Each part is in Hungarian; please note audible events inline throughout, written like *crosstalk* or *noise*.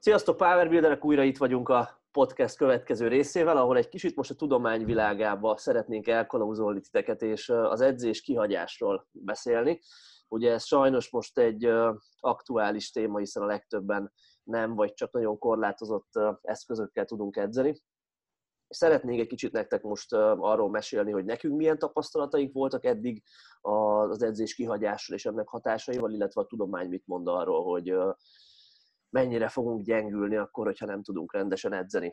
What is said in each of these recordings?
Sziasztok, Powerbuilderek! Újra itt vagyunk a podcast következő részével, ahol egy kicsit most a tudomány világába szeretnénk elkalauzolni titeket, és az edzés kihagyásról beszélni. Ugye ez sajnos most egy aktuális téma, hiszen a legtöbben nem, vagy csak nagyon korlátozott eszközökkel tudunk edzeni. Szeretnék egy kicsit nektek most arról mesélni, hogy nekünk milyen tapasztalataink voltak eddig az edzés kihagyásról és ennek hatásaival, illetve a tudomány mit mond arról, hogy mennyire fogunk gyengülni akkor, hogyha nem tudunk rendesen edzeni.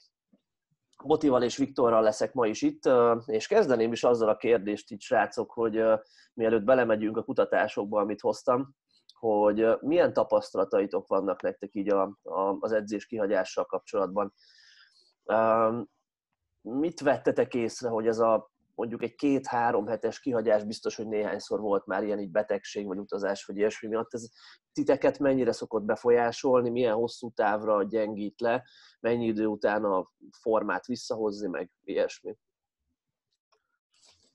Botival és Viktorral leszek ma is itt, és kezdeném is azzal a kérdést itt, srácok, hogy mielőtt belemegyünk a kutatásokba, amit hoztam, hogy milyen tapasztalataitok vannak nektek így a, a, az edzés kihagyással kapcsolatban. Mit vettetek észre, hogy ez a mondjuk egy két-három hetes kihagyás biztos, hogy néhányszor volt már ilyen így betegség, vagy utazás, vagy ilyesmi miatt. Ez titeket mennyire szokott befolyásolni, milyen hosszú távra gyengít le, mennyi idő után a formát visszahozni, meg ilyesmi?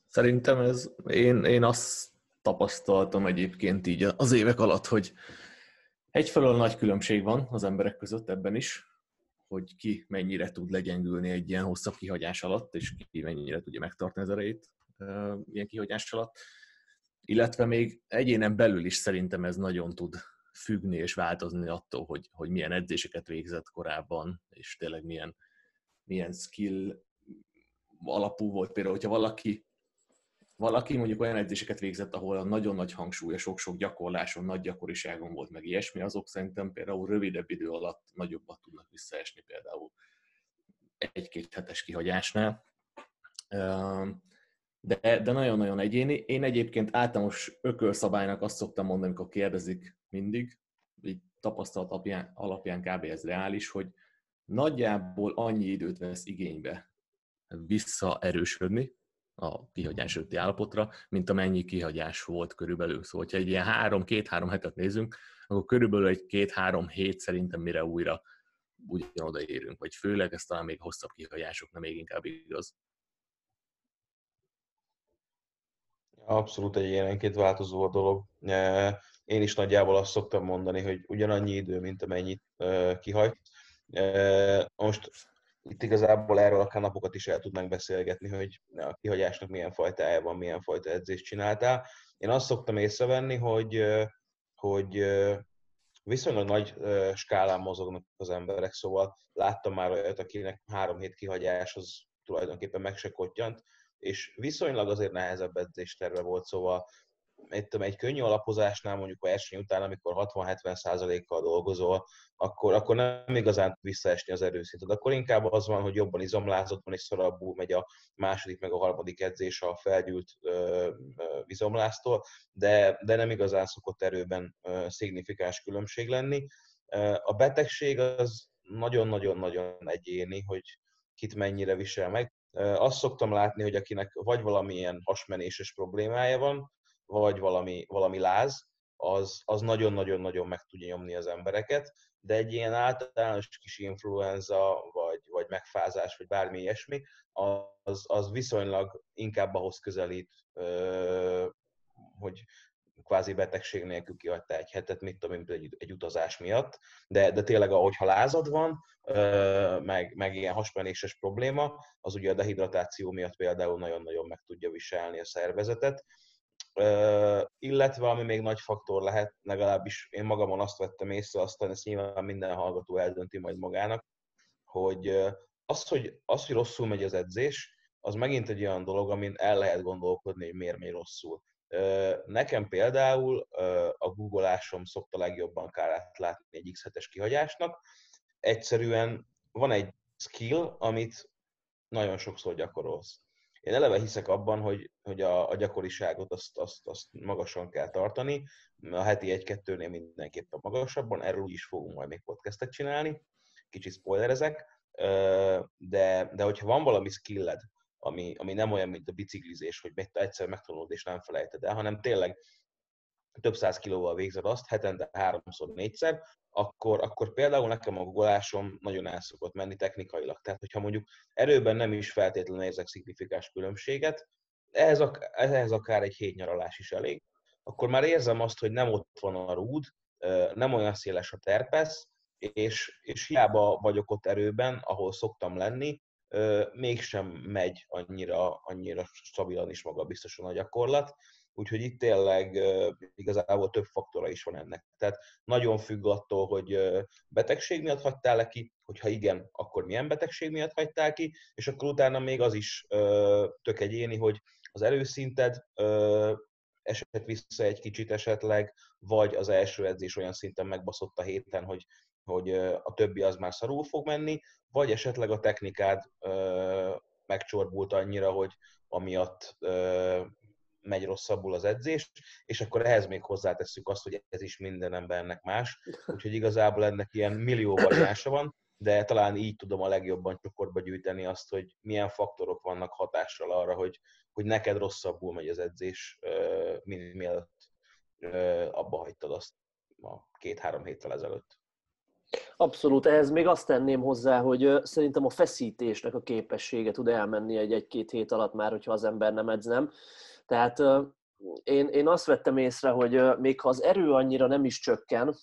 Szerintem ez, én, én azt tapasztaltam egyébként így az évek alatt, hogy egyfelől nagy különbség van az emberek között ebben is, hogy ki mennyire tud legyengülni egy ilyen hosszabb kihagyás alatt, és ki mennyire tudja megtartani az erejét ilyen kihagyás alatt. Illetve még egyénen belül is szerintem ez nagyon tud függni és változni attól, hogy, hogy milyen edzéseket végzett korábban, és tényleg milyen, milyen skill alapú volt. Például, hogyha valaki valaki mondjuk olyan edzéseket végzett, ahol a nagyon nagy hangsúly, a sok-sok gyakorláson, nagy gyakoriságon volt meg ilyesmi, azok szerintem például rövidebb idő alatt nagyobbat tudnak visszaesni például egy-két hetes kihagyásnál. De, de nagyon-nagyon egyéni. Én egyébként általános ökölszabálynak azt szoktam mondani, amikor kérdezik mindig, így tapasztalat alapján, alapján kb. ez reális, hogy nagyjából annyi időt vesz igénybe visszaerősödni, a kihagyás előtti állapotra, mint amennyi kihagyás volt körülbelül. Szóval, ha egy ilyen három, két-három hetet nézünk, akkor körülbelül egy két-három hét szerintem mire újra ugyanoda érünk, vagy főleg ez talán még hosszabb kihagyásoknak még inkább igaz. Abszolút egy ilyenként változó a dolog. Én is nagyjából azt szoktam mondani, hogy ugyanannyi idő, mint amennyit kihagy. Most itt igazából erről akár napokat is el tudnánk beszélgetni, hogy a kihagyásnak milyen fajtája van, milyen fajta edzést csináltál. Én azt szoktam észrevenni, hogy, hogy viszonylag nagy skálán mozognak az emberek, szóval láttam már olyat, akinek három hét kihagyás az tulajdonképpen meg se kottyant, és viszonylag azért nehezebb edzésterve volt, szóval egy, egy könnyű alapozásnál mondjuk verseny után, amikor 60-70 kal dolgozol, akkor, akkor nem igazán visszaesni az erőszinted. Akkor inkább az van, hogy jobban izomlázod van, és szorabbul megy a második meg a harmadik edzés a felgyűlt ö, ö, izomláztól, de, de nem igazán szokott erőben ö, szignifikáns különbség lenni. A betegség az nagyon-nagyon-nagyon egyéni, hogy kit mennyire visel meg. Azt szoktam látni, hogy akinek vagy valamilyen hasmenéses problémája van, vagy valami, valami láz, az, az nagyon-nagyon-nagyon meg tudja nyomni az embereket, de egy ilyen általános kis influenza, vagy, vagy megfázás, vagy bármi ilyesmi, az, az viszonylag inkább ahhoz közelít, hogy kvázi betegség nélkül kiadta egy hetet, mit tudom, egy, egy utazás miatt, de, de tényleg ahogyha lázad van, meg, meg ilyen hasmenéses probléma, az ugye a dehidratáció miatt például nagyon-nagyon meg tudja viselni a szervezetet, illetve ami még nagy faktor lehet, legalábbis én magamon azt vettem észre, aztán ezt nyilván minden hallgató eldönti majd magának, hogy az, hogy, az, hogy rosszul megy az edzés, az megint egy olyan dolog, amin el lehet gondolkodni, hogy miért megy rosszul. Nekem például a googleásom szokta legjobban kárát látni egy X7-es kihagyásnak. Egyszerűen van egy skill, amit nagyon sokszor gyakorolsz. Én eleve hiszek abban, hogy, hogy a, a gyakoriságot azt, azt, azt magasan kell tartani, a heti egy-kettőnél mindenképpen magasabban, erről is fogunk majd még podcastet csinálni, kicsit spoilerezek, de, de hogyha van valami skilled, ami, ami nem olyan, mint a biciklizés, hogy egyszer megtanulod és nem felejted el, hanem tényleg több száz kilóval végzed azt, hetente háromszor, négyszer, akkor, akkor például nekem a golásom nagyon el szokott menni technikailag. Tehát, hogyha mondjuk erőben nem is feltétlenül érzek szignifikáns különbséget, ehhez, ehhez akár egy hét nyaralás is elég, akkor már érzem azt, hogy nem ott van a rúd, nem olyan széles a terpesz, és, és hiába vagyok ott erőben, ahol szoktam lenni, mégsem megy annyira, annyira stabilan és magabiztosan a gyakorlat, úgyhogy itt tényleg igazából több faktora is van ennek. Tehát nagyon függ attól, hogy betegség miatt hagytál-e ki, hogyha igen, akkor milyen betegség miatt hagytál ki, és akkor utána még az is tök egyéni, hogy az előszinted esett vissza egy kicsit esetleg, vagy az első edzés olyan szinten megbaszott a héten, hogy, hogy a többi az már szarul fog menni, vagy esetleg a technikád megcsorbult annyira, hogy amiatt megy rosszabbul az edzés, és akkor ehhez még hozzátesszük azt, hogy ez is minden embernek más, úgyhogy igazából ennek ilyen millió variánsa van, de talán így tudom a legjobban csokorba gyűjteni azt, hogy milyen faktorok vannak hatással arra, hogy, hogy neked rosszabbul megy az edzés, mielőtt abba hagytad azt a két-három héttel ezelőtt. Abszolút, ehhez még azt tenném hozzá, hogy szerintem a feszítésnek a képessége tud elmenni egy egy-két hét alatt már, hogyha az ember nem edz nem. Tehát én, én azt vettem észre, hogy még ha az erő annyira nem is csökken,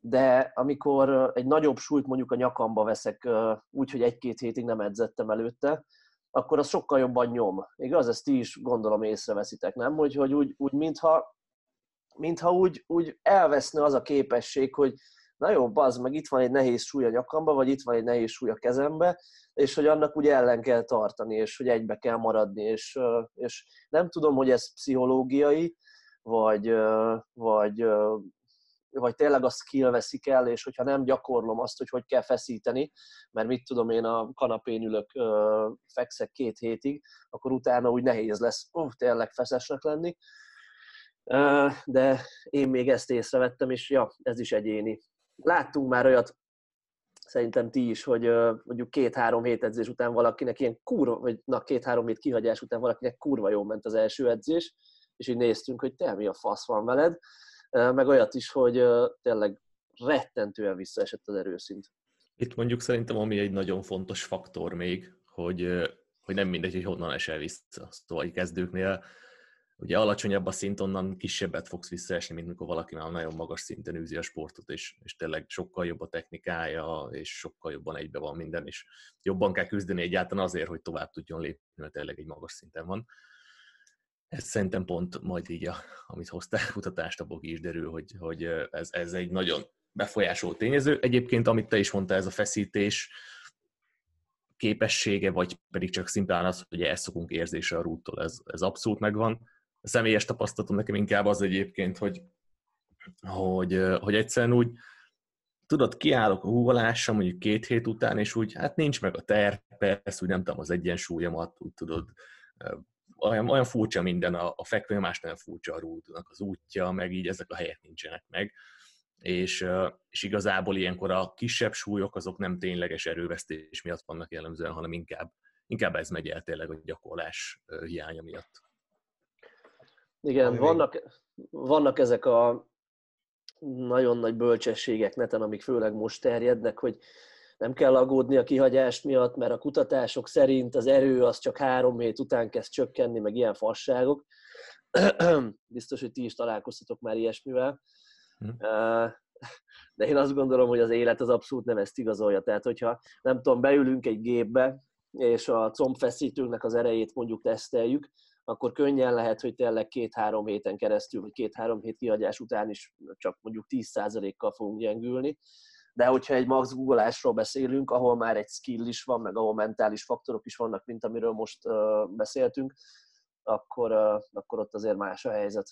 de amikor egy nagyobb súlyt mondjuk a nyakamba veszek, úgy, hogy egy-két hétig nem edzettem előtte, akkor az sokkal jobban nyom. Igaz? Ezt ti is gondolom észreveszitek, nem? Hogy, hogy úgy, úgy mintha, mintha úgy, úgy elveszne az a képesség, hogy na jó, az meg itt van egy nehéz súly a nyakamba, vagy itt van egy nehéz súly a kezembe, és hogy annak úgy ellen kell tartani, és hogy egybe kell maradni, és, és nem tudom, hogy ez pszichológiai, vagy, vagy, vagy tényleg a skill veszik el, és hogyha nem gyakorlom azt, hogy hogy kell feszíteni, mert mit tudom én, a kanapén ülök, fekszek két hétig, akkor utána úgy nehéz lesz uh, tényleg feszesnek lenni. De én még ezt észrevettem, és ja, ez is egyéni. Láttunk már olyat, szerintem ti is, hogy mondjuk két-három hét edzés után valakinek ilyen kurva, vagy na két-három hét kihagyás után valakinek kurva jó ment az első edzés, és így néztünk, hogy te mi a fasz van veled, meg olyat is, hogy tényleg rettentően visszaesett az erőszint. Itt mondjuk szerintem ami egy nagyon fontos faktor még, hogy, hogy nem mindegy, hogy honnan esel vissza. Szóval kezdőknél ugye alacsonyabb a szint, onnan kisebbet fogsz visszaesni, mint mikor valaki már nagyon magas szinten űzi a sportot, és, és tényleg sokkal jobb a technikája, és sokkal jobban egybe van minden, és jobban kell küzdeni egyáltalán azért, hogy tovább tudjon lépni, mert tényleg egy magas szinten van. Ez szerintem pont majd így, a, amit hoztál kutatást, a Bogi is derül, hogy, hogy ez, ez egy nagyon befolyásoló tényező. Egyébként, amit te is mondtál, ez a feszítés képessége, vagy pedig csak szimplán az, hogy elszokunk érzése a rúttól, ez, ez abszolút megvan a személyes tapasztalatom nekem inkább az egyébként, hogy, hogy, hogy egyszerűen úgy, tudod, kiállok a húvalással mondjuk két hét után, és úgy, hát nincs meg a terv, persze, úgy nem tudom az egyensúlyomat, úgy tudod, olyan, olyan furcsa minden, a, a fekvőnyomás nem furcsa a rútnak az útja, meg így ezek a helyek nincsenek meg. És, és igazából ilyenkor a kisebb súlyok azok nem tényleges erővesztés miatt vannak jellemzően, hanem inkább, inkább ez megy el tényleg a gyakorlás hiánya miatt. Igen, vannak, vannak ezek a nagyon nagy bölcsességek neten, amik főleg most terjednek, hogy nem kell aggódni a kihagyást miatt, mert a kutatások szerint az erő az csak három hét után kezd csökkenni, meg ilyen fasságok. *clears throat* Biztos, hogy ti is találkoztatok már ilyesmivel. Hm. De én azt gondolom, hogy az élet az abszolút nem ezt igazolja. Tehát, hogyha nem tudom, beülünk egy gépbe, és a combfeszítőnknek az erejét mondjuk teszteljük, akkor könnyen lehet, hogy tényleg két-három héten keresztül, vagy két-három hét kihagyás után is csak mondjuk 10%-kal fogunk gyengülni. De hogyha egy max googleásról beszélünk, ahol már egy skill is van, meg ahol mentális faktorok is vannak, mint amiről most uh, beszéltünk, akkor, uh, akkor ott azért más a helyzet.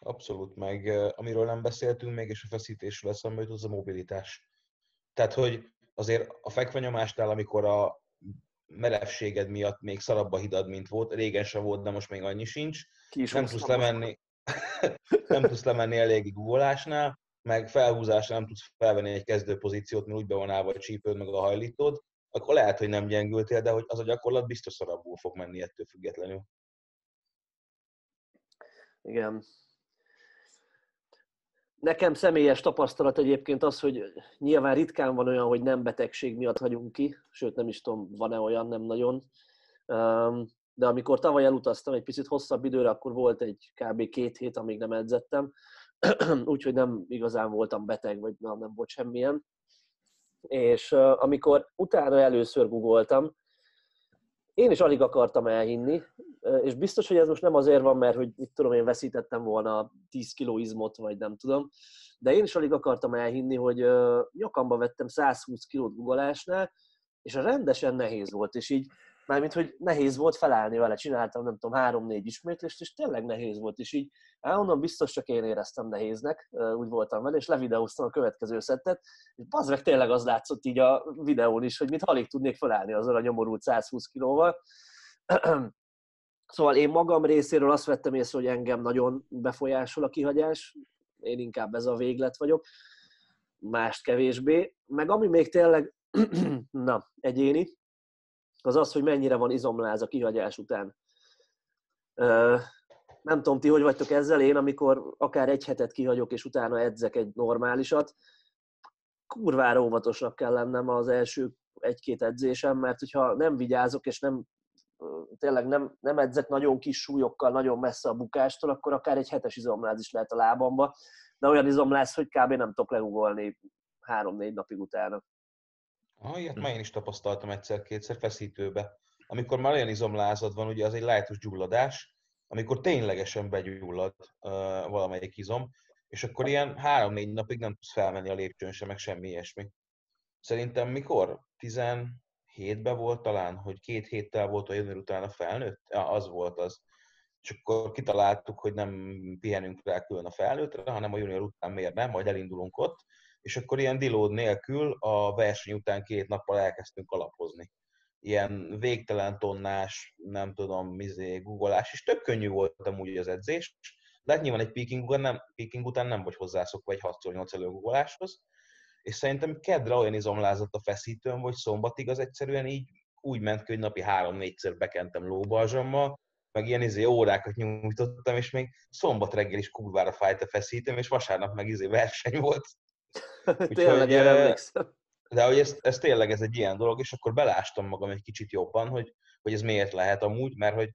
Abszolút, meg amiről nem beszéltünk még, és a feszítésről eszembe jut, az a mobilitás. Tehát, hogy azért a fekvenyomásnál, amikor a merevséged miatt még szarabb a hidad, mint volt. Régen sem volt, de most még annyi sincs. *laughs* nem tudsz lemenni, nem tudsz lemenni eléggig gugolásnál, meg felhúzásnál nem tudsz felvenni egy kezdő pozíciót, mert úgy be van állva a csípőd, meg a hajlítód, akkor lehet, hogy nem gyengültél, de hogy az a gyakorlat biztos szarabbul fog menni ettől függetlenül. Igen, Nekem személyes tapasztalat egyébként az, hogy nyilván ritkán van olyan, hogy nem betegség miatt hagyunk ki, sőt nem is tudom, van-e olyan, nem nagyon. De amikor tavaly elutaztam egy picit hosszabb időre, akkor volt egy kb. két hét, amíg nem edzettem, *clears throat* úgyhogy nem igazán voltam beteg, vagy nem, nem volt semmilyen. És amikor utána először googoltam, én is alig akartam elhinni, és biztos, hogy ez most nem azért van, mert hogy mit tudom, én veszítettem volna 10 kg izmot, vagy nem tudom, de én is alig akartam elhinni, hogy nyakamba vettem 120 kg googolásnál, és a rendesen nehéz volt, és így Mármint, hogy nehéz volt felállni vele, csináltam nem tudom, három-négy ismétlést, és tényleg nehéz volt, és így. Onnan biztos csak én éreztem nehéznek, úgy voltam vele, és levideóztam a következő szettet, és az meg tényleg az látszott így a videón is, hogy mit alig tudnék felállni azzal a nyomorult 120 kilóval. Szóval én magam részéről azt vettem észre, hogy engem nagyon befolyásol a kihagyás, én inkább ez a véglet vagyok, mást kevésbé. Meg ami még tényleg, *clears throat* na, egyéni, az az, hogy mennyire van izomláz a kihagyás után. Nem tudom, ti hogy vagytok ezzel, én amikor akár egy hetet kihagyok, és utána edzek egy normálisat, kurvára óvatosnak kell lennem az első egy-két edzésem, mert hogyha nem vigyázok, és nem tényleg nem, nem edzek nagyon kis súlyokkal, nagyon messze a bukástól, akkor akár egy hetes izomláz is lehet a lábamba, de olyan izomláz, hogy kb. nem tudok leugolni három-négy napig utána. Ah, ilyet már én is tapasztaltam egyszer-kétszer feszítőbe. Amikor már olyan izomlázad van, ugye az egy lájtos gyulladás, amikor ténylegesen begyullad uh, valamelyik izom, és akkor ilyen három-négy napig nem tudsz felmenni a lépcsőn sem, meg semmi ilyesmi. Szerintem mikor? 17-ben volt talán, hogy két héttel volt a jövő után a felnőtt? Ja, az volt az. És akkor kitaláltuk, hogy nem pihenünk rá külön a felnőttre, hanem a junior után miért nem, majd elindulunk ott és akkor ilyen dilód nélkül a verseny után két nappal elkezdtünk alapozni. Ilyen végtelen tonnás, nem tudom, mizé, googolás, és tök könnyű volt amúgy az edzés, de hát nyilván egy peaking után nem, peaking után nem vagy hozzászokva egy 6-8 előgoogoláshoz, és szerintem kedre olyan izomlázott a feszítőm, vagy szombatig az egyszerűen így úgy ment hogy napi három-négyszer bekentem lóbalzsammal, meg ilyen izé órákat nyújtottam, és még szombat reggel is kurvára fájt a feszítőm, és vasárnap meg izé verseny volt. *laughs* tényleg erre emlékszem. De hogy ez, ez tényleg ez egy ilyen dolog, és akkor belástam magam egy kicsit jobban, hogy, hogy ez miért lehet amúgy, mert hogy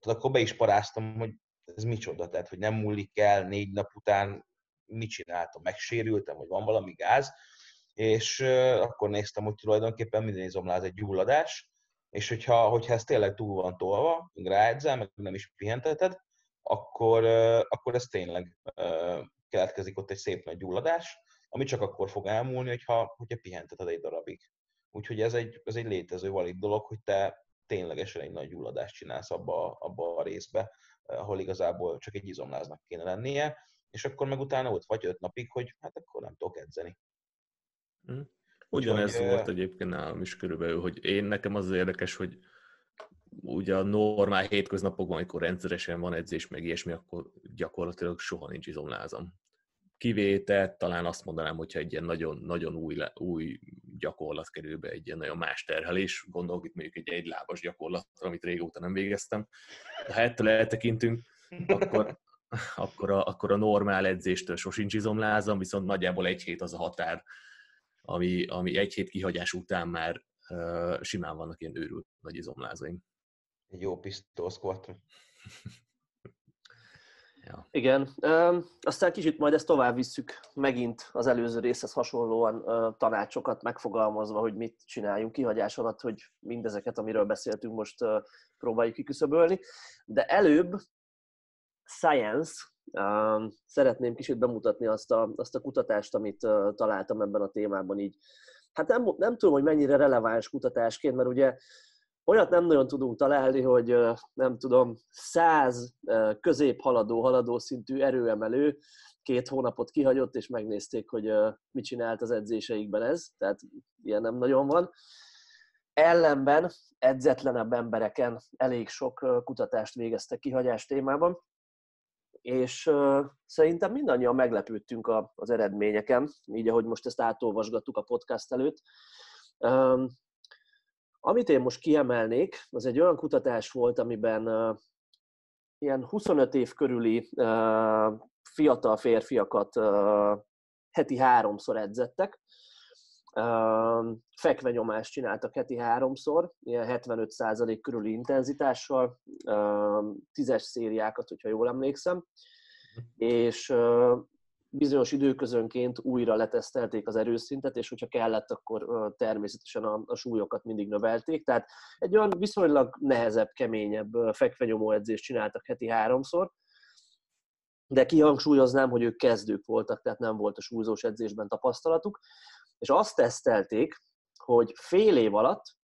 tehát akkor be is paráztam, hogy ez micsoda, tehát hogy nem múlik el négy nap után, mit csináltam, megsérültem, vagy van valami gáz, és akkor néztem, hogy tulajdonképpen minden izomláz egy gyulladás, és hogyha, hogyha ez tényleg túl van tolva, ráedzel, meg nem is pihenteted, akkor, akkor ez tényleg keletkezik ott egy szép nagy gyulladás, ami csak akkor fog elmúlni, hogyha, hogyha pihenteted egy darabig. Úgyhogy ez egy, ez egy létező valid dolog, hogy te ténylegesen egy nagy gyulladást csinálsz abba, abba a részbe, ahol igazából csak egy izomláznak kéne lennie, és akkor meg utána ott vagy öt napig, hogy hát akkor nem tudok edzeni. Hm. Ugyanez Úgyhogy, volt egyébként nálam is körülbelül, hogy én nekem az, az érdekes, hogy ugye a normál hétköznapokban, amikor rendszeresen van edzés, meg ilyesmi, akkor gyakorlatilag soha nincs izomlázam kivétel, talán azt mondanám, hogyha egy ilyen nagyon, nagyon új, új gyakorlat kerül be, egy ilyen nagyon más terhelés, gondolok itt mondjuk egy egylábas gyakorlatra, amit régóta nem végeztem, de ha ettől eltekintünk, akkor, akkor, a, akkor a normál edzéstől sosincs izomlázam, viszont nagyjából egy hét az a határ, ami, ami egy hét kihagyás után már uh, simán vannak ilyen őrült nagy izomlázaim. Egy jó pisztol squat. Igen. Aztán kicsit majd ezt tovább visszük megint az előző részhez hasonlóan tanácsokat megfogalmazva, hogy mit csináljunk kihagyás alatt, hogy mindezeket, amiről beszéltünk, most próbáljuk kiküszöbölni. De előbb Science, szeretném kicsit bemutatni azt a, azt a kutatást, amit találtam ebben a témában így. Hát nem, nem tudom, hogy mennyire releváns kutatásként, mert ugye olyat nem nagyon tudunk találni, hogy nem tudom, száz középhaladó, haladó szintű erőemelő két hónapot kihagyott, és megnézték, hogy mit csinált az edzéseikben ez, tehát ilyen nem nagyon van. Ellenben edzetlenebb embereken elég sok kutatást végeztek kihagyás témában, és szerintem mindannyian meglepődtünk az eredményeken, így ahogy most ezt átolvasgattuk a podcast előtt. Amit én most kiemelnék, az egy olyan kutatás volt, amiben ilyen 25 év körüli fiatal férfiakat heti háromszor edzettek, fekvenyomást csináltak heti háromszor, ilyen 75% körüli intenzitással, tízes szériákat, hogyha jól emlékszem, és bizonyos időközönként újra letesztelték az erőszintet, és hogyha kellett, akkor természetesen a, a súlyokat mindig növelték. Tehát egy olyan viszonylag nehezebb, keményebb fekvenyomó edzést csináltak heti háromszor, de kihangsúlyoznám, hogy ők kezdők voltak, tehát nem volt a súlyzós edzésben tapasztalatuk, és azt tesztelték, hogy fél év alatt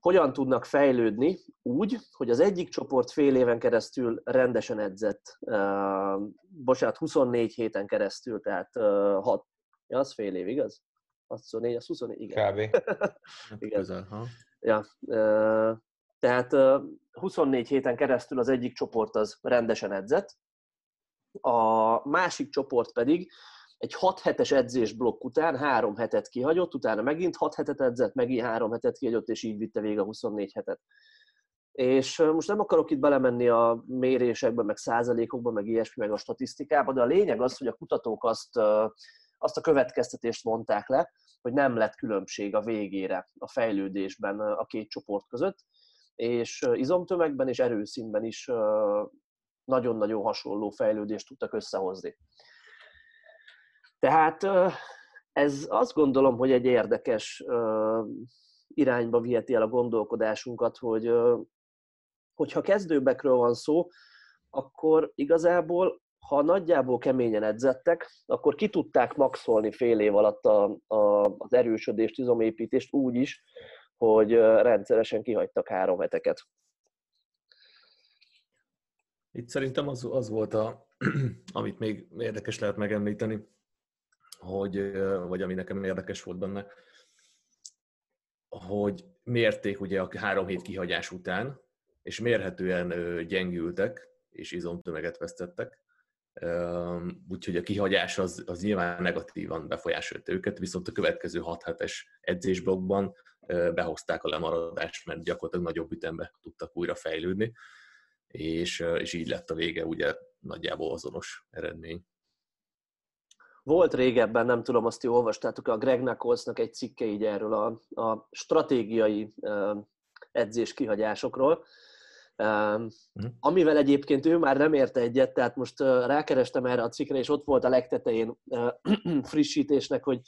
hogyan tudnak fejlődni úgy, hogy az egyik csoport fél éven keresztül rendesen edzett, uh, bocsánat, 24 héten keresztül, tehát uh, 6, ja, az fél év, igaz? 24, az 24, igen. Kb. *laughs* igen. Közel, ha? Ja, uh, tehát uh, 24 héten keresztül az egyik csoport az rendesen edzett, a másik csoport pedig egy 6 hetes edzésblokk után három hetet kihagyott, utána megint 6 hetet edzett, megint három hetet kihagyott, és így vitte végig a 24 hetet. És most nem akarok itt belemenni a mérésekbe, meg százalékokba, meg ilyesmi, meg a statisztikába, de a lényeg az, hogy a kutatók azt, azt a következtetést mondták le, hogy nem lett különbség a végére a fejlődésben a két csoport között, és izomtömegben és erőszínben is nagyon-nagyon hasonló fejlődést tudtak összehozni. Tehát ez azt gondolom, hogy egy érdekes irányba viheti el a gondolkodásunkat, hogy hogyha kezdőbekről van szó, akkor igazából, ha nagyjából keményen edzettek, akkor ki tudták maxolni fél év alatt a, a, az erősödést, izomépítést úgy is, hogy rendszeresen kihagytak három heteket. Itt szerintem az, az volt, a, *clears throat* amit még érdekes lehet megemlíteni, hogy, vagy ami nekem érdekes volt benne, hogy mérték ugye a három hét kihagyás után, és mérhetően gyengültek, és izomtömeget vesztettek, úgyhogy a kihagyás az, az nyilván negatívan befolyásolta őket, viszont a következő 6 hetes edzésblokkban behozták a lemaradást, mert gyakorlatilag nagyobb ütembe tudtak újra fejlődni, és, és így lett a vége ugye nagyjából azonos eredmény. Volt régebben, nem tudom, azt ti olvastátok, a Greg Knucklesnak egy cikke így erről a, a stratégiai edzés kihagyásokról, uh-huh. amivel egyébként ő már nem érte egyet, tehát most rákerestem erre a cikkre, és ott volt a legtetején *clears throat* frissítésnek, hogy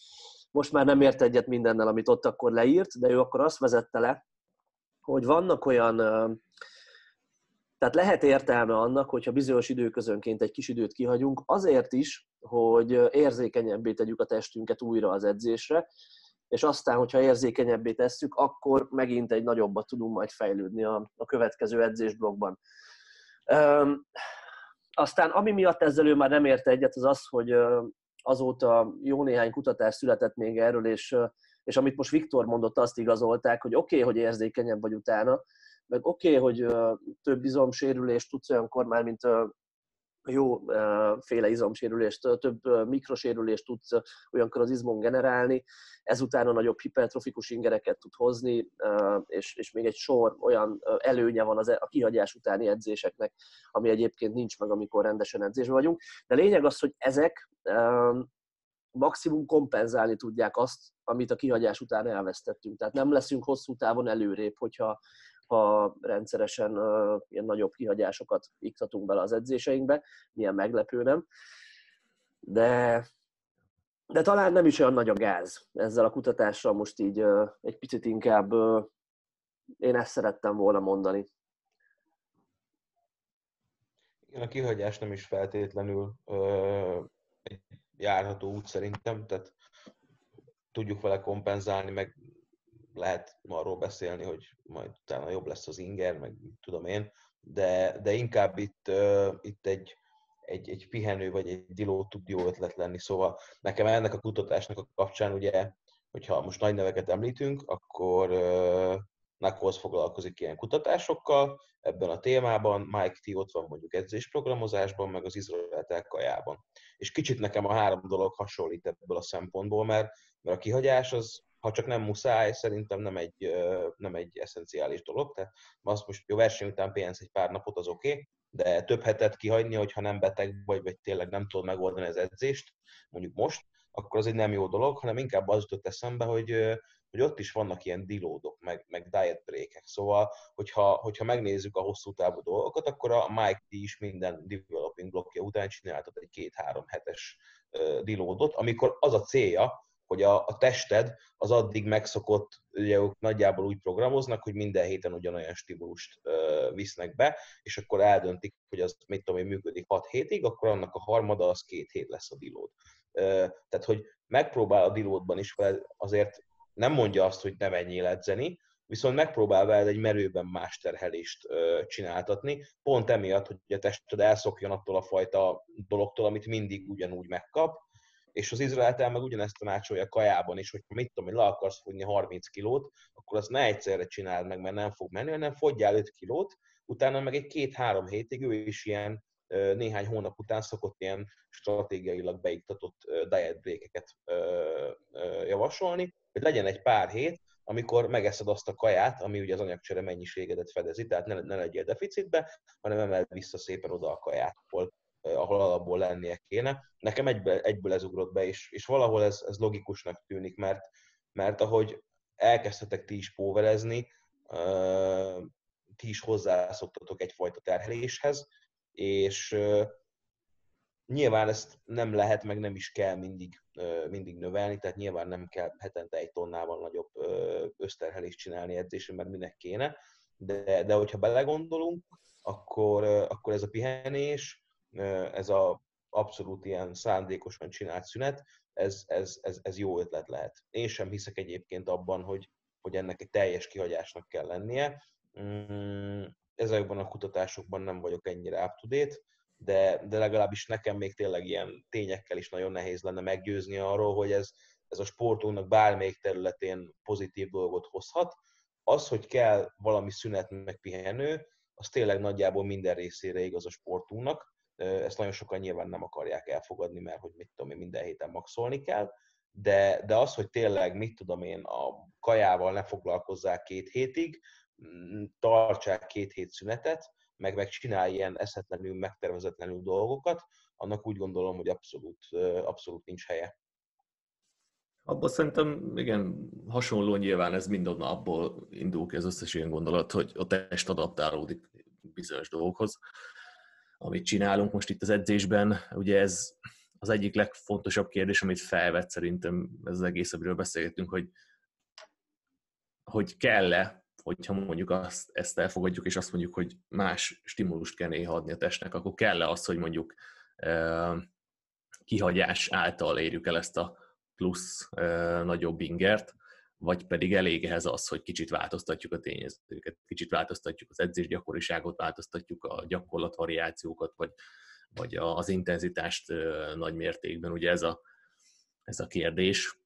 most már nem ért egyet mindennel, amit ott akkor leírt, de ő akkor azt vezette le, hogy vannak olyan tehát lehet értelme annak, hogyha bizonyos időközönként egy kis időt kihagyunk, azért is, hogy érzékenyebbé tegyük a testünket újra az edzésre, és aztán, hogyha érzékenyebbé tesszük, akkor megint egy nagyobbat tudunk majd fejlődni a, a következő edzésblokkban. Üm, aztán ami miatt ezzel ő már nem érte egyet, az az, hogy azóta jó néhány kutatás született még erről, és, és amit most Viktor mondott, azt igazolták, hogy oké, okay, hogy érzékenyebb vagy utána, meg oké, okay, hogy több izomsérülést tudsz olyankor már, mint jó féle izomsérülést, több mikrosérülést tudsz olyankor az izmon generálni, ezután a nagyobb hipertrofikus ingereket tud hozni, és, és még egy sor olyan előnye van az, e, a kihagyás utáni edzéseknek, ami egyébként nincs meg, amikor rendesen edzésben vagyunk. De lényeg az, hogy ezek maximum kompenzálni tudják azt, amit a kihagyás után elvesztettünk. Tehát nem leszünk hosszú távon előrébb, hogyha ha rendszeresen uh, ilyen nagyobb kihagyásokat iktatunk bele az edzéseinkbe, milyen meglepő nem. De, de talán nem is olyan nagy a gáz ezzel a kutatással, most így uh, egy picit inkább uh, én ezt szerettem volna mondani. Igen, a kihagyás nem is feltétlenül uh, egy járható út szerintem, tehát tudjuk vele kompenzálni, meg lehet arról beszélni, hogy majd utána jobb lesz az inger, meg tudom én, de, de inkább itt, uh, itt egy, egy, egy pihenő vagy egy diló tud jó ötlet lenni. Szóval nekem ennek a kutatásnak a kapcsán ugye, hogyha most nagy neveket említünk, akkor uh, NACOS foglalkozik ilyen kutatásokkal ebben a témában, Mike T. ott van mondjuk edzésprogramozásban, meg az Izrael kajában. És kicsit nekem a három dolog hasonlít ebből a szempontból, mert, mert a kihagyás az ha csak nem muszáj, szerintem nem egy, nem egy eszenciális dolog. Tehát azt most jó verseny után pihensz egy pár napot, az oké, okay, de több hetet kihagyni, hogyha nem beteg vagy, vagy tényleg nem tudod megoldani az edzést, mondjuk most, akkor az egy nem jó dolog, hanem inkább az jutott eszembe, hogy, hogy ott is vannak ilyen dilódok, meg, meg diet breakek. Szóval, hogyha, hogyha megnézzük a hosszú távú dolgokat, akkor a Mike D is minden developing blokkja után csináltat egy két-három hetes dilódot, amikor az a célja, hogy a, a tested az addig megszokott, ugye ők nagyjából úgy programoznak, hogy minden héten ugyanolyan stimulust ö, visznek be, és akkor eldöntik, hogy az mit tudom én működik 6 hétig, akkor annak a harmada az két hét lesz a dilód. Tehát, hogy megpróbál a dilódban is, azért nem mondja azt, hogy ne menjél edzeni, viszont megpróbál veled egy merőben más terhelést csináltatni, pont emiatt, hogy a tested elszokjon attól a fajta dologtól, amit mindig ugyanúgy megkap, és az Izraeltel meg ugyanezt tanácsolja kajában is, hogy mit tudom, hogy le akarsz fogyni 30 kilót, akkor azt ne egyszerre csináld meg, mert nem fog menni, hanem fogyjál 5 kilót, utána meg egy két-három hétig ő is ilyen néhány hónap után szokott ilyen stratégiailag beiktatott diet breakeket javasolni, hogy legyen egy pár hét, amikor megeszed azt a kaját, ami ugye az anyagcsere mennyiségedet fedezi, tehát ne, ne legyél deficitbe, hanem emeld vissza szépen oda a kaját, ahol alapból lennie kéne. Nekem egyből, egyből ez ugrott be, és, és valahol ez, ez logikusnak tűnik, mert, mert ahogy elkezdhetek ti is póverezni, eh, ti is hozzászoktatok egyfajta terheléshez, és eh, nyilván ezt nem lehet, meg nem is kell mindig, mindig növelni, tehát nyilván nem kell hetente egy tonnával nagyobb összterhelést csinálni edzésen, mert minek kéne, de, de hogyha belegondolunk, akkor, akkor ez a pihenés, ez a abszolút ilyen szándékosan csinált szünet, ez, ez, ez, ez jó ötlet lehet. Én sem hiszek egyébként abban, hogy, hogy ennek egy teljes kihagyásnak kell lennie. Mm, ezekben a kutatásokban nem vagyok ennyire up to date, de, de legalábbis nekem még tényleg ilyen tényekkel is nagyon nehéz lenne meggyőzni arról, hogy ez, ez a sportunknak bármelyik területén pozitív dolgot hozhat. Az, hogy kell valami szünet meg pihenő, az tényleg nagyjából minden részére igaz a sportunknak, ezt nagyon sokan nyilván nem akarják elfogadni, mert hogy mit tudom én, minden héten maxolni kell, de, de az, hogy tényleg, mit tudom én, a kajával ne foglalkozzák két hétig, mm, tartsák két hét szünetet, meg, meg csinálj ilyen eszetlenül, megtervezetlenül dolgokat, annak úgy gondolom, hogy abszolút, abszolút nincs helye. Abban szerintem, igen, hasonló nyilván ez mindonnan abból indul ki az összes ilyen gondolat, hogy a test adaptálódik bizonyos dolgokhoz amit csinálunk most itt az edzésben. Ugye ez az egyik legfontosabb kérdés, amit felvett szerintem ez az egész, amiről beszélgetünk, hogy, hogy kell-e, hogyha mondjuk azt, ezt elfogadjuk, és azt mondjuk, hogy más stimulust kell néha adni a testnek, akkor kell-e az, hogy mondjuk kihagyás által érjük el ezt a plusz nagyobb ingert, vagy pedig elég ehhez az, hogy kicsit változtatjuk a tényezőket, kicsit változtatjuk az edzés gyakoriságot, változtatjuk a gyakorlatvariációkat, vagy, vagy az intenzitást nagy mértékben. Ugye ez a, ez a kérdés.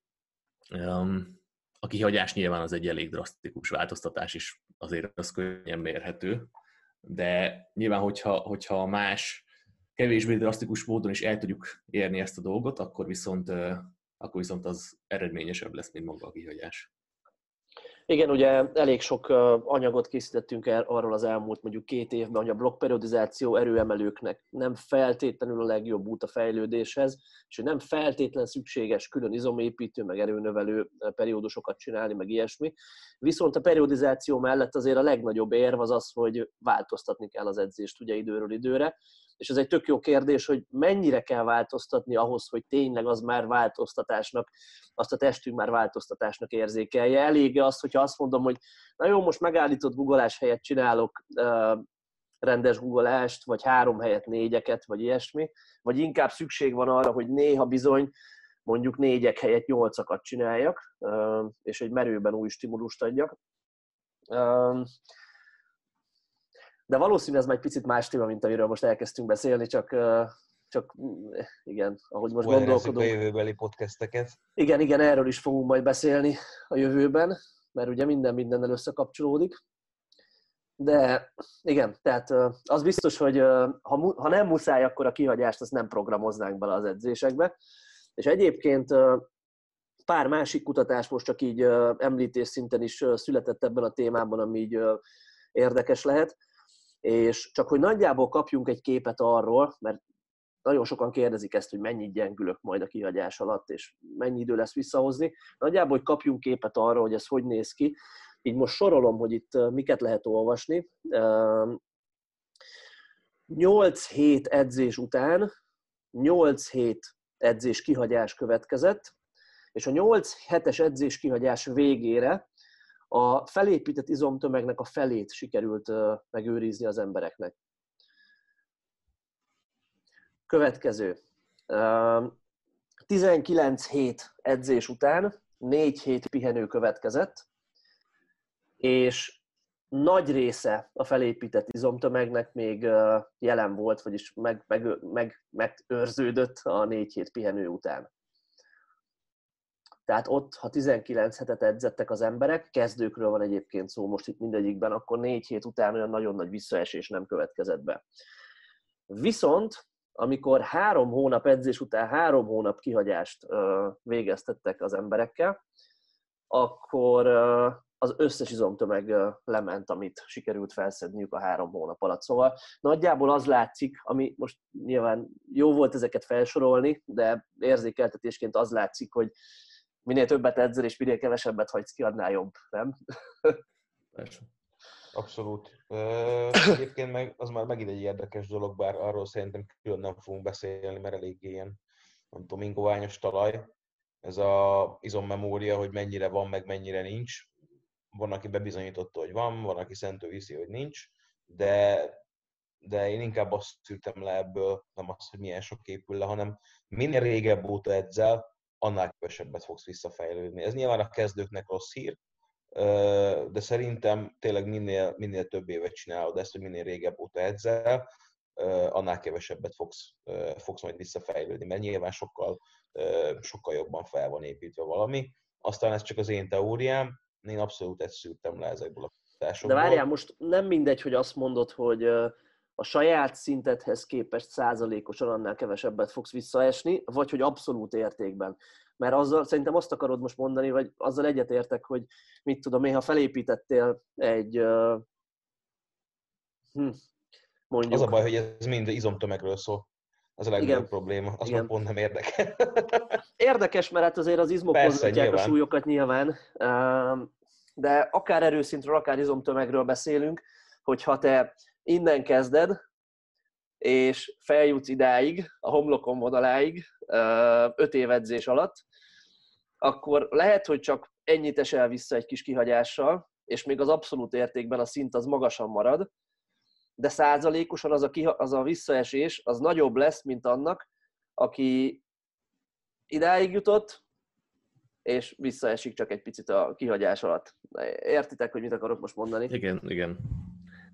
A kihagyás nyilván az egy elég drasztikus változtatás is, azért az könnyen mérhető, de nyilván, hogyha, hogyha más, kevésbé drasztikus módon is el tudjuk érni ezt a dolgot, akkor viszont akkor viszont az eredményesebb lesz, mint maga a kihagyás. Igen, ugye elég sok anyagot készítettünk el arról az elmúlt mondjuk két évben, hogy a blokkperiodizáció erőemelőknek nem feltétlenül a legjobb út a fejlődéshez, és nem feltétlen szükséges külön izomépítő, meg erőnövelő periódusokat csinálni, meg ilyesmi. Viszont a periodizáció mellett azért a legnagyobb érv az az, hogy változtatni kell az edzést ugye időről időre, és ez egy tök jó kérdés, hogy mennyire kell változtatni ahhoz, hogy tényleg az már változtatásnak, azt a testünk már változtatásnak érzékelje. Elége az, hogyha azt mondom, hogy na jó, most megállított googolás helyett csinálok rendes googolást, vagy három helyet négyeket, vagy ilyesmi, vagy inkább szükség van arra, hogy néha bizony mondjuk négyek helyett nyolcakat csináljak, és egy merőben új stimulust adjak. De valószínűleg ez már egy picit más téma, mint amiről most elkezdtünk beszélni, csak, csak igen, ahogy most Olyan gondolkodunk. a jövőbeli podcasteket. Igen, igen, erről is fogunk majd beszélni a jövőben, mert ugye minden mindennel összekapcsolódik. De igen, tehát az biztos, hogy ha, ha nem muszáj, akkor a kihagyást azt nem programoznánk bele az edzésekbe. És egyébként pár másik kutatás most csak így említés szinten is született ebben a témában, ami így érdekes lehet és csak hogy nagyjából kapjunk egy képet arról, mert nagyon sokan kérdezik ezt, hogy mennyit gyengülök majd a kihagyás alatt, és mennyi idő lesz visszahozni. Nagyjából, hogy kapjunk képet arra, hogy ez hogy néz ki. Így most sorolom, hogy itt miket lehet olvasni. 8 hét edzés után 8 hét edzés kihagyás következett, és a 8 hetes edzés kihagyás végére a felépített izomtömegnek a felét sikerült megőrizni az embereknek. Következő. 19 hét edzés után 4 hét pihenő következett, és nagy része a felépített izomtömegnek még jelen volt, vagyis meg, meg, meg, megőrződött a 4 hét pihenő után. Tehát ott, ha 19 hetet edzettek az emberek, kezdőkről van egyébként szó most itt mindegyikben, akkor négy hét után olyan nagyon nagy visszaesés nem következett be. Viszont, amikor három hónap edzés után három hónap kihagyást végeztettek az emberekkel, akkor az összes izomtömeg lement, amit sikerült felszedniük a három hónap alatt. Szóval nagyjából az látszik, ami most nyilván jó volt ezeket felsorolni, de érzékeltetésként az látszik, hogy minél többet edzel, és minél kevesebbet hagysz ki, annál jobb, nem? Persze. Abszolút. Egyébként meg, az már megint egy érdekes dolog, bár arról szerintem külön nem fogunk beszélni, mert eléggé ilyen, nem tudom, ingoványos talaj. Ez a izommemória, hogy mennyire van, meg mennyire nincs. Van, aki bebizonyította, hogy van, van, aki szentő viszi, hogy nincs, de, de én inkább azt szűrtem le ebből, nem azt, hogy milyen sok épül le, hanem minél régebb óta edzel, annál kevesebbet fogsz visszafejlődni. Ez nyilván a kezdőknek rossz hír, de szerintem tényleg minél, minél több évet csinálod ezt, hogy minél régebb óta edzel, annál kevesebbet fogsz, fogsz majd visszafejlődni, mert nyilván sokkal, sokkal jobban fel van építve valami. Aztán ez csak az én teóriám, én abszolút ezt szűrtem le ezekből a kutatásokból. De várjál, most nem mindegy, hogy azt mondod, hogy a saját szintedhez képest százalékosan annál kevesebbet fogsz visszaesni, vagy hogy abszolút értékben. Mert azzal szerintem azt akarod most mondani, vagy azzal egyetértek, hogy mit tudom én, ha felépítettél egy uh, hm, mondjuk... Az a baj, hogy ez mind izomtömegről szól. Az a legnagyobb Igen. probléma. Az Igen. pont nem érdekel. Érdekes, mert hát azért az izmok a súlyokat nyilván. De akár erőszintről, akár izomtömegről beszélünk, hogyha te innen kezded, és feljutsz idáig, a homlokon vonaláig, öt év edzés alatt, akkor lehet, hogy csak ennyit esel vissza egy kis kihagyással, és még az abszolút értékben a szint az magasan marad, de százalékosan az a, kiha- az a visszaesés az nagyobb lesz, mint annak, aki idáig jutott, és visszaesik csak egy picit a kihagyás alatt. Értitek, hogy mit akarok most mondani? Igen, igen.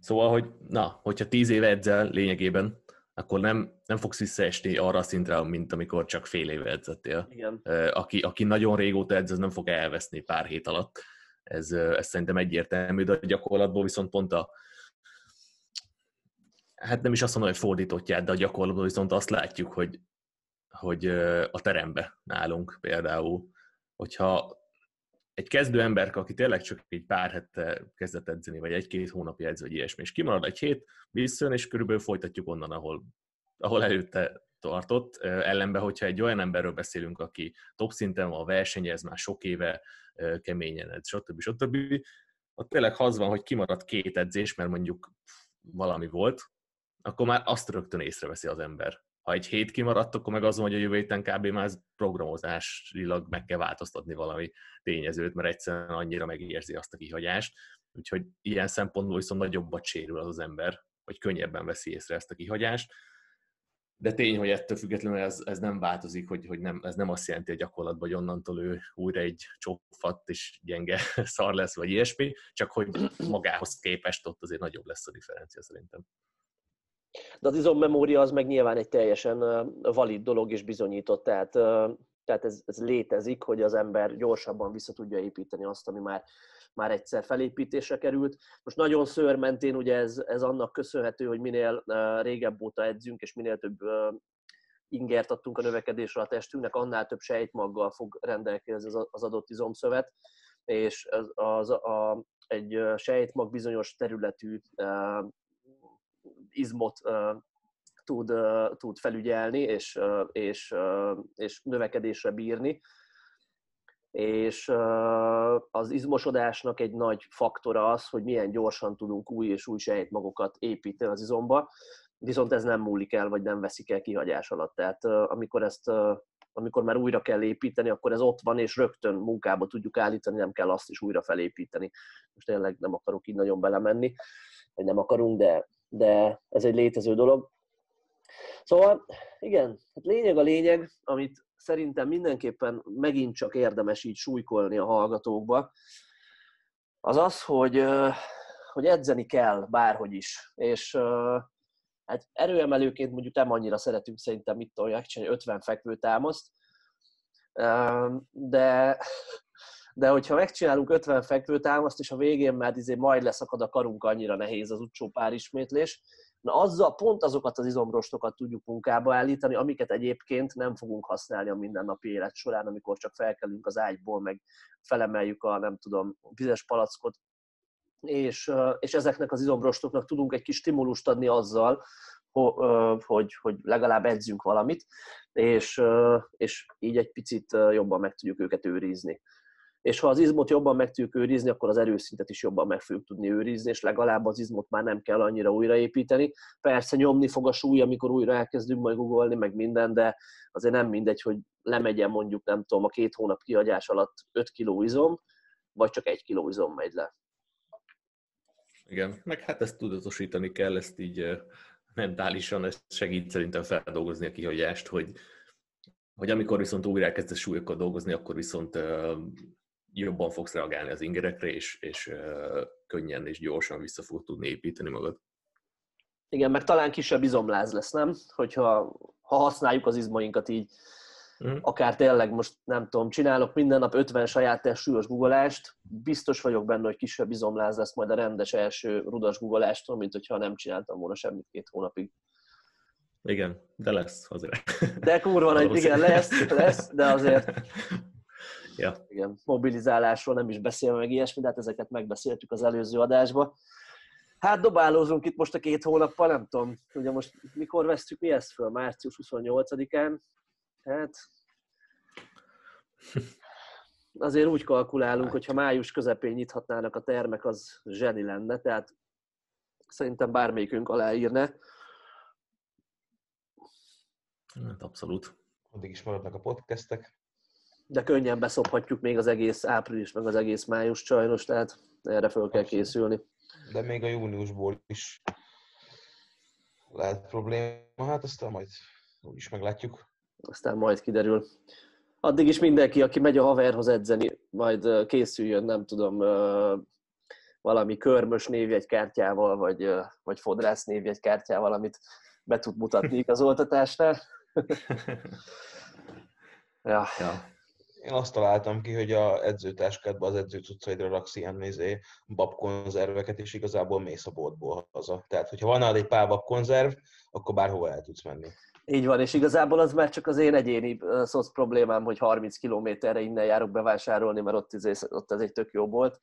Szóval, hogy na, hogyha tíz éve edzel lényegében, akkor nem, nem fogsz visszaesni arra a szintre, mint amikor csak fél éve edzettél. Igen. Aki, aki nagyon régóta edz, az nem fog elveszni pár hét alatt. Ez, ez szerintem egyértelmű, de a gyakorlatból viszont pont a hát nem is azt mondom, hogy fordítottját, de a gyakorlatból viszont azt látjuk, hogy, hogy a terembe nálunk például, hogyha egy kezdő ember, aki tényleg csak egy pár hete kezdett edzeni, vagy egy-két hónapja edz, vagy ilyesmi, és kimarad egy hét, visszajön, és körülbelül folytatjuk onnan, ahol, ahol előtte tartott. Ellenben, hogyha egy olyan emberről beszélünk, aki top szinten van, versenyez már sok éve, keményen edz, stb. stb. Ott tényleg az van, hogy kimarad két edzés, mert mondjuk valami volt, akkor már azt rögtön észreveszi az ember ha egy hét kimaradt, akkor meg azon, hogy a jövő héten kb. már programozásilag meg kell változtatni valami tényezőt, mert egyszerűen annyira megérzi azt a kihagyást. Úgyhogy ilyen szempontból viszont nagyobbat sérül az az ember, hogy könnyebben veszi észre ezt a kihagyást. De tény, hogy ettől függetlenül ez, ez nem változik, hogy, hogy nem, ez nem azt jelenti a gyakorlatban, hogy onnantól ő újra egy csófat és gyenge *laughs* szar lesz, vagy ilyesmi, csak hogy magához képest ott azért nagyobb lesz a differencia szerintem. De az izommemória az meg nyilván egy teljesen valid dolog és bizonyított, tehát, tehát ez, ez létezik, hogy az ember gyorsabban vissza tudja építeni azt, ami már, már egyszer felépítésre került. Most nagyon szőrmentén ugye ez, ez annak köszönhető, hogy minél régebb óta edzünk, és minél több ingert adtunk a növekedésre a testünknek, annál több sejtmaggal fog rendelkezni az adott izomszövet, és az, az a, egy sejtmag bizonyos területű izmot tud, tud felügyelni és, és, és növekedésre bírni. És az izmosodásnak egy nagy faktora az, hogy milyen gyorsan tudunk új és új sejtmagokat építeni az izomba, viszont ez nem múlik el, vagy nem veszik el kihagyás alatt. Tehát amikor ezt amikor már újra kell építeni, akkor ez ott van, és rögtön munkába tudjuk állítani, nem kell azt is újra felépíteni. Most tényleg nem akarok így nagyon belemenni, vagy nem akarunk, de, de ez egy létező dolog. Szóval igen, hát lényeg a lényeg, amit szerintem mindenképpen megint csak érdemes így súlykolni a hallgatókba, az az, hogy, hogy edzeni kell bárhogy is. És hát erőemelőként mondjuk nem annyira szeretünk szerintem mit tudják csinálni 50 fekvő támaszt, de, de hogyha megcsinálunk 50 fekvő támaszt, és a végén már izé majd leszakad a karunk, annyira nehéz az utcsó pár ismétlés, na azzal pont azokat az izomrostokat tudjuk munkába állítani, amiket egyébként nem fogunk használni a mindennapi élet során, amikor csak felkelünk az ágyból, meg felemeljük a, nem tudom, vizes palackot, és, és ezeknek az izomrostoknak tudunk egy kis stimulust adni azzal, hogy, hogy legalább edzünk valamit, és, és így egy picit jobban meg tudjuk őket őrizni. És ha az izmot jobban meg tudjuk őrizni, akkor az erőszintet is jobban meg fogjuk tudni őrizni, és legalább az izmot már nem kell annyira újraépíteni. Persze nyomni fog a súly, amikor újra elkezdünk majd googolni, meg minden, de azért nem mindegy, hogy lemegyen mondjuk, nem tudom, a két hónap kihagyás alatt 5 kg izom, vagy csak 1 kg izom megy le. Igen, meg hát ezt tudatosítani kell, ezt így mentálisan, ez segít szerintem feldolgozni a kihagyást, hogy, hogy amikor viszont újra elkezdesz súlyokkal dolgozni, akkor viszont jobban fogsz reagálni az ingerekre, és, és könnyen és gyorsan vissza fog tudni építeni magad. Igen, meg talán kisebb izomláz lesz, nem? Hogyha ha használjuk az izmainkat így Mm. Akár tényleg most nem tudom, csinálok minden nap 50 saját testsúlyos guggolást, biztos vagyok benne, hogy kisebb izomláz lesz majd a rendes első rudas guggolástól, mint hogyha nem csináltam volna semmit két hónapig. Igen, de lesz azért. De kurva nagy, igen, lesz, lesz, de azért *laughs* ja. igen, mobilizálásról nem is beszélve meg ilyesmi, de hát ezeket megbeszéltük az előző adásban. Hát dobálózunk itt most a két hónappal, nem tudom, ugye most mikor vesztük mi ezt föl? Március 28-án, Hát azért úgy kalkulálunk, hogy ha május közepén nyithatnának a termek, az zseni lenne, tehát szerintem bármelyikünk aláírne. Hát abszolút. Addig is maradnak a podcastek. De könnyen beszophatjuk még az egész április, meg az egész május sajnos, tehát erre föl kell készülni. De még a júniusból is lehet probléma, hát aztán majd úgyis meglátjuk aztán majd kiderül. Addig is mindenki, aki megy a haverhoz edzeni, majd készüljön, nem tudom, valami körmös névjegykártyával, vagy, vagy fodrász névjegykártyával, amit be tud mutatni igazoltatásnál. *laughs* *laughs* ja. ja. Én azt találtam ki, hogy a edzőtáskádba az edzőcuccaidra raksz ilyen nézé, babkonzerveket, és igazából mész a boltból haza. Tehát, hogyha van nálad egy pár babkonzerv, akkor bárhova el tudsz menni. Így van, és igazából az már csak az én egyéni szoc problémám, hogy 30 kilométerre innen járok bevásárolni, mert ott, izé, ott ez egy tök jó volt.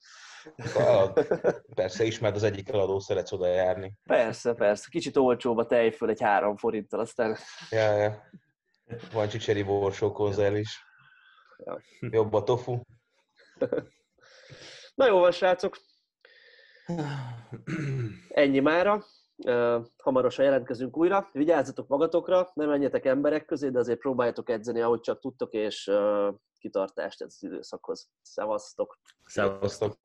Persze, ismert az egyik eladó, szeretsz oda járni. Persze, persze. Kicsit olcsóbb a tejföl egy három forinttal, aztán... Ja, ja. Van csicseri borsó konzerv is. Ja. Jobb a tofu. Na jó van, srácok. Ennyi mára hamarosan jelentkezünk újra. Vigyázzatok magatokra, nem menjetek emberek közé, de azért próbáljatok edzeni, ahogy csak tudtok, és kitartást ez az időszakhoz. Szevasztok! Szevasztok!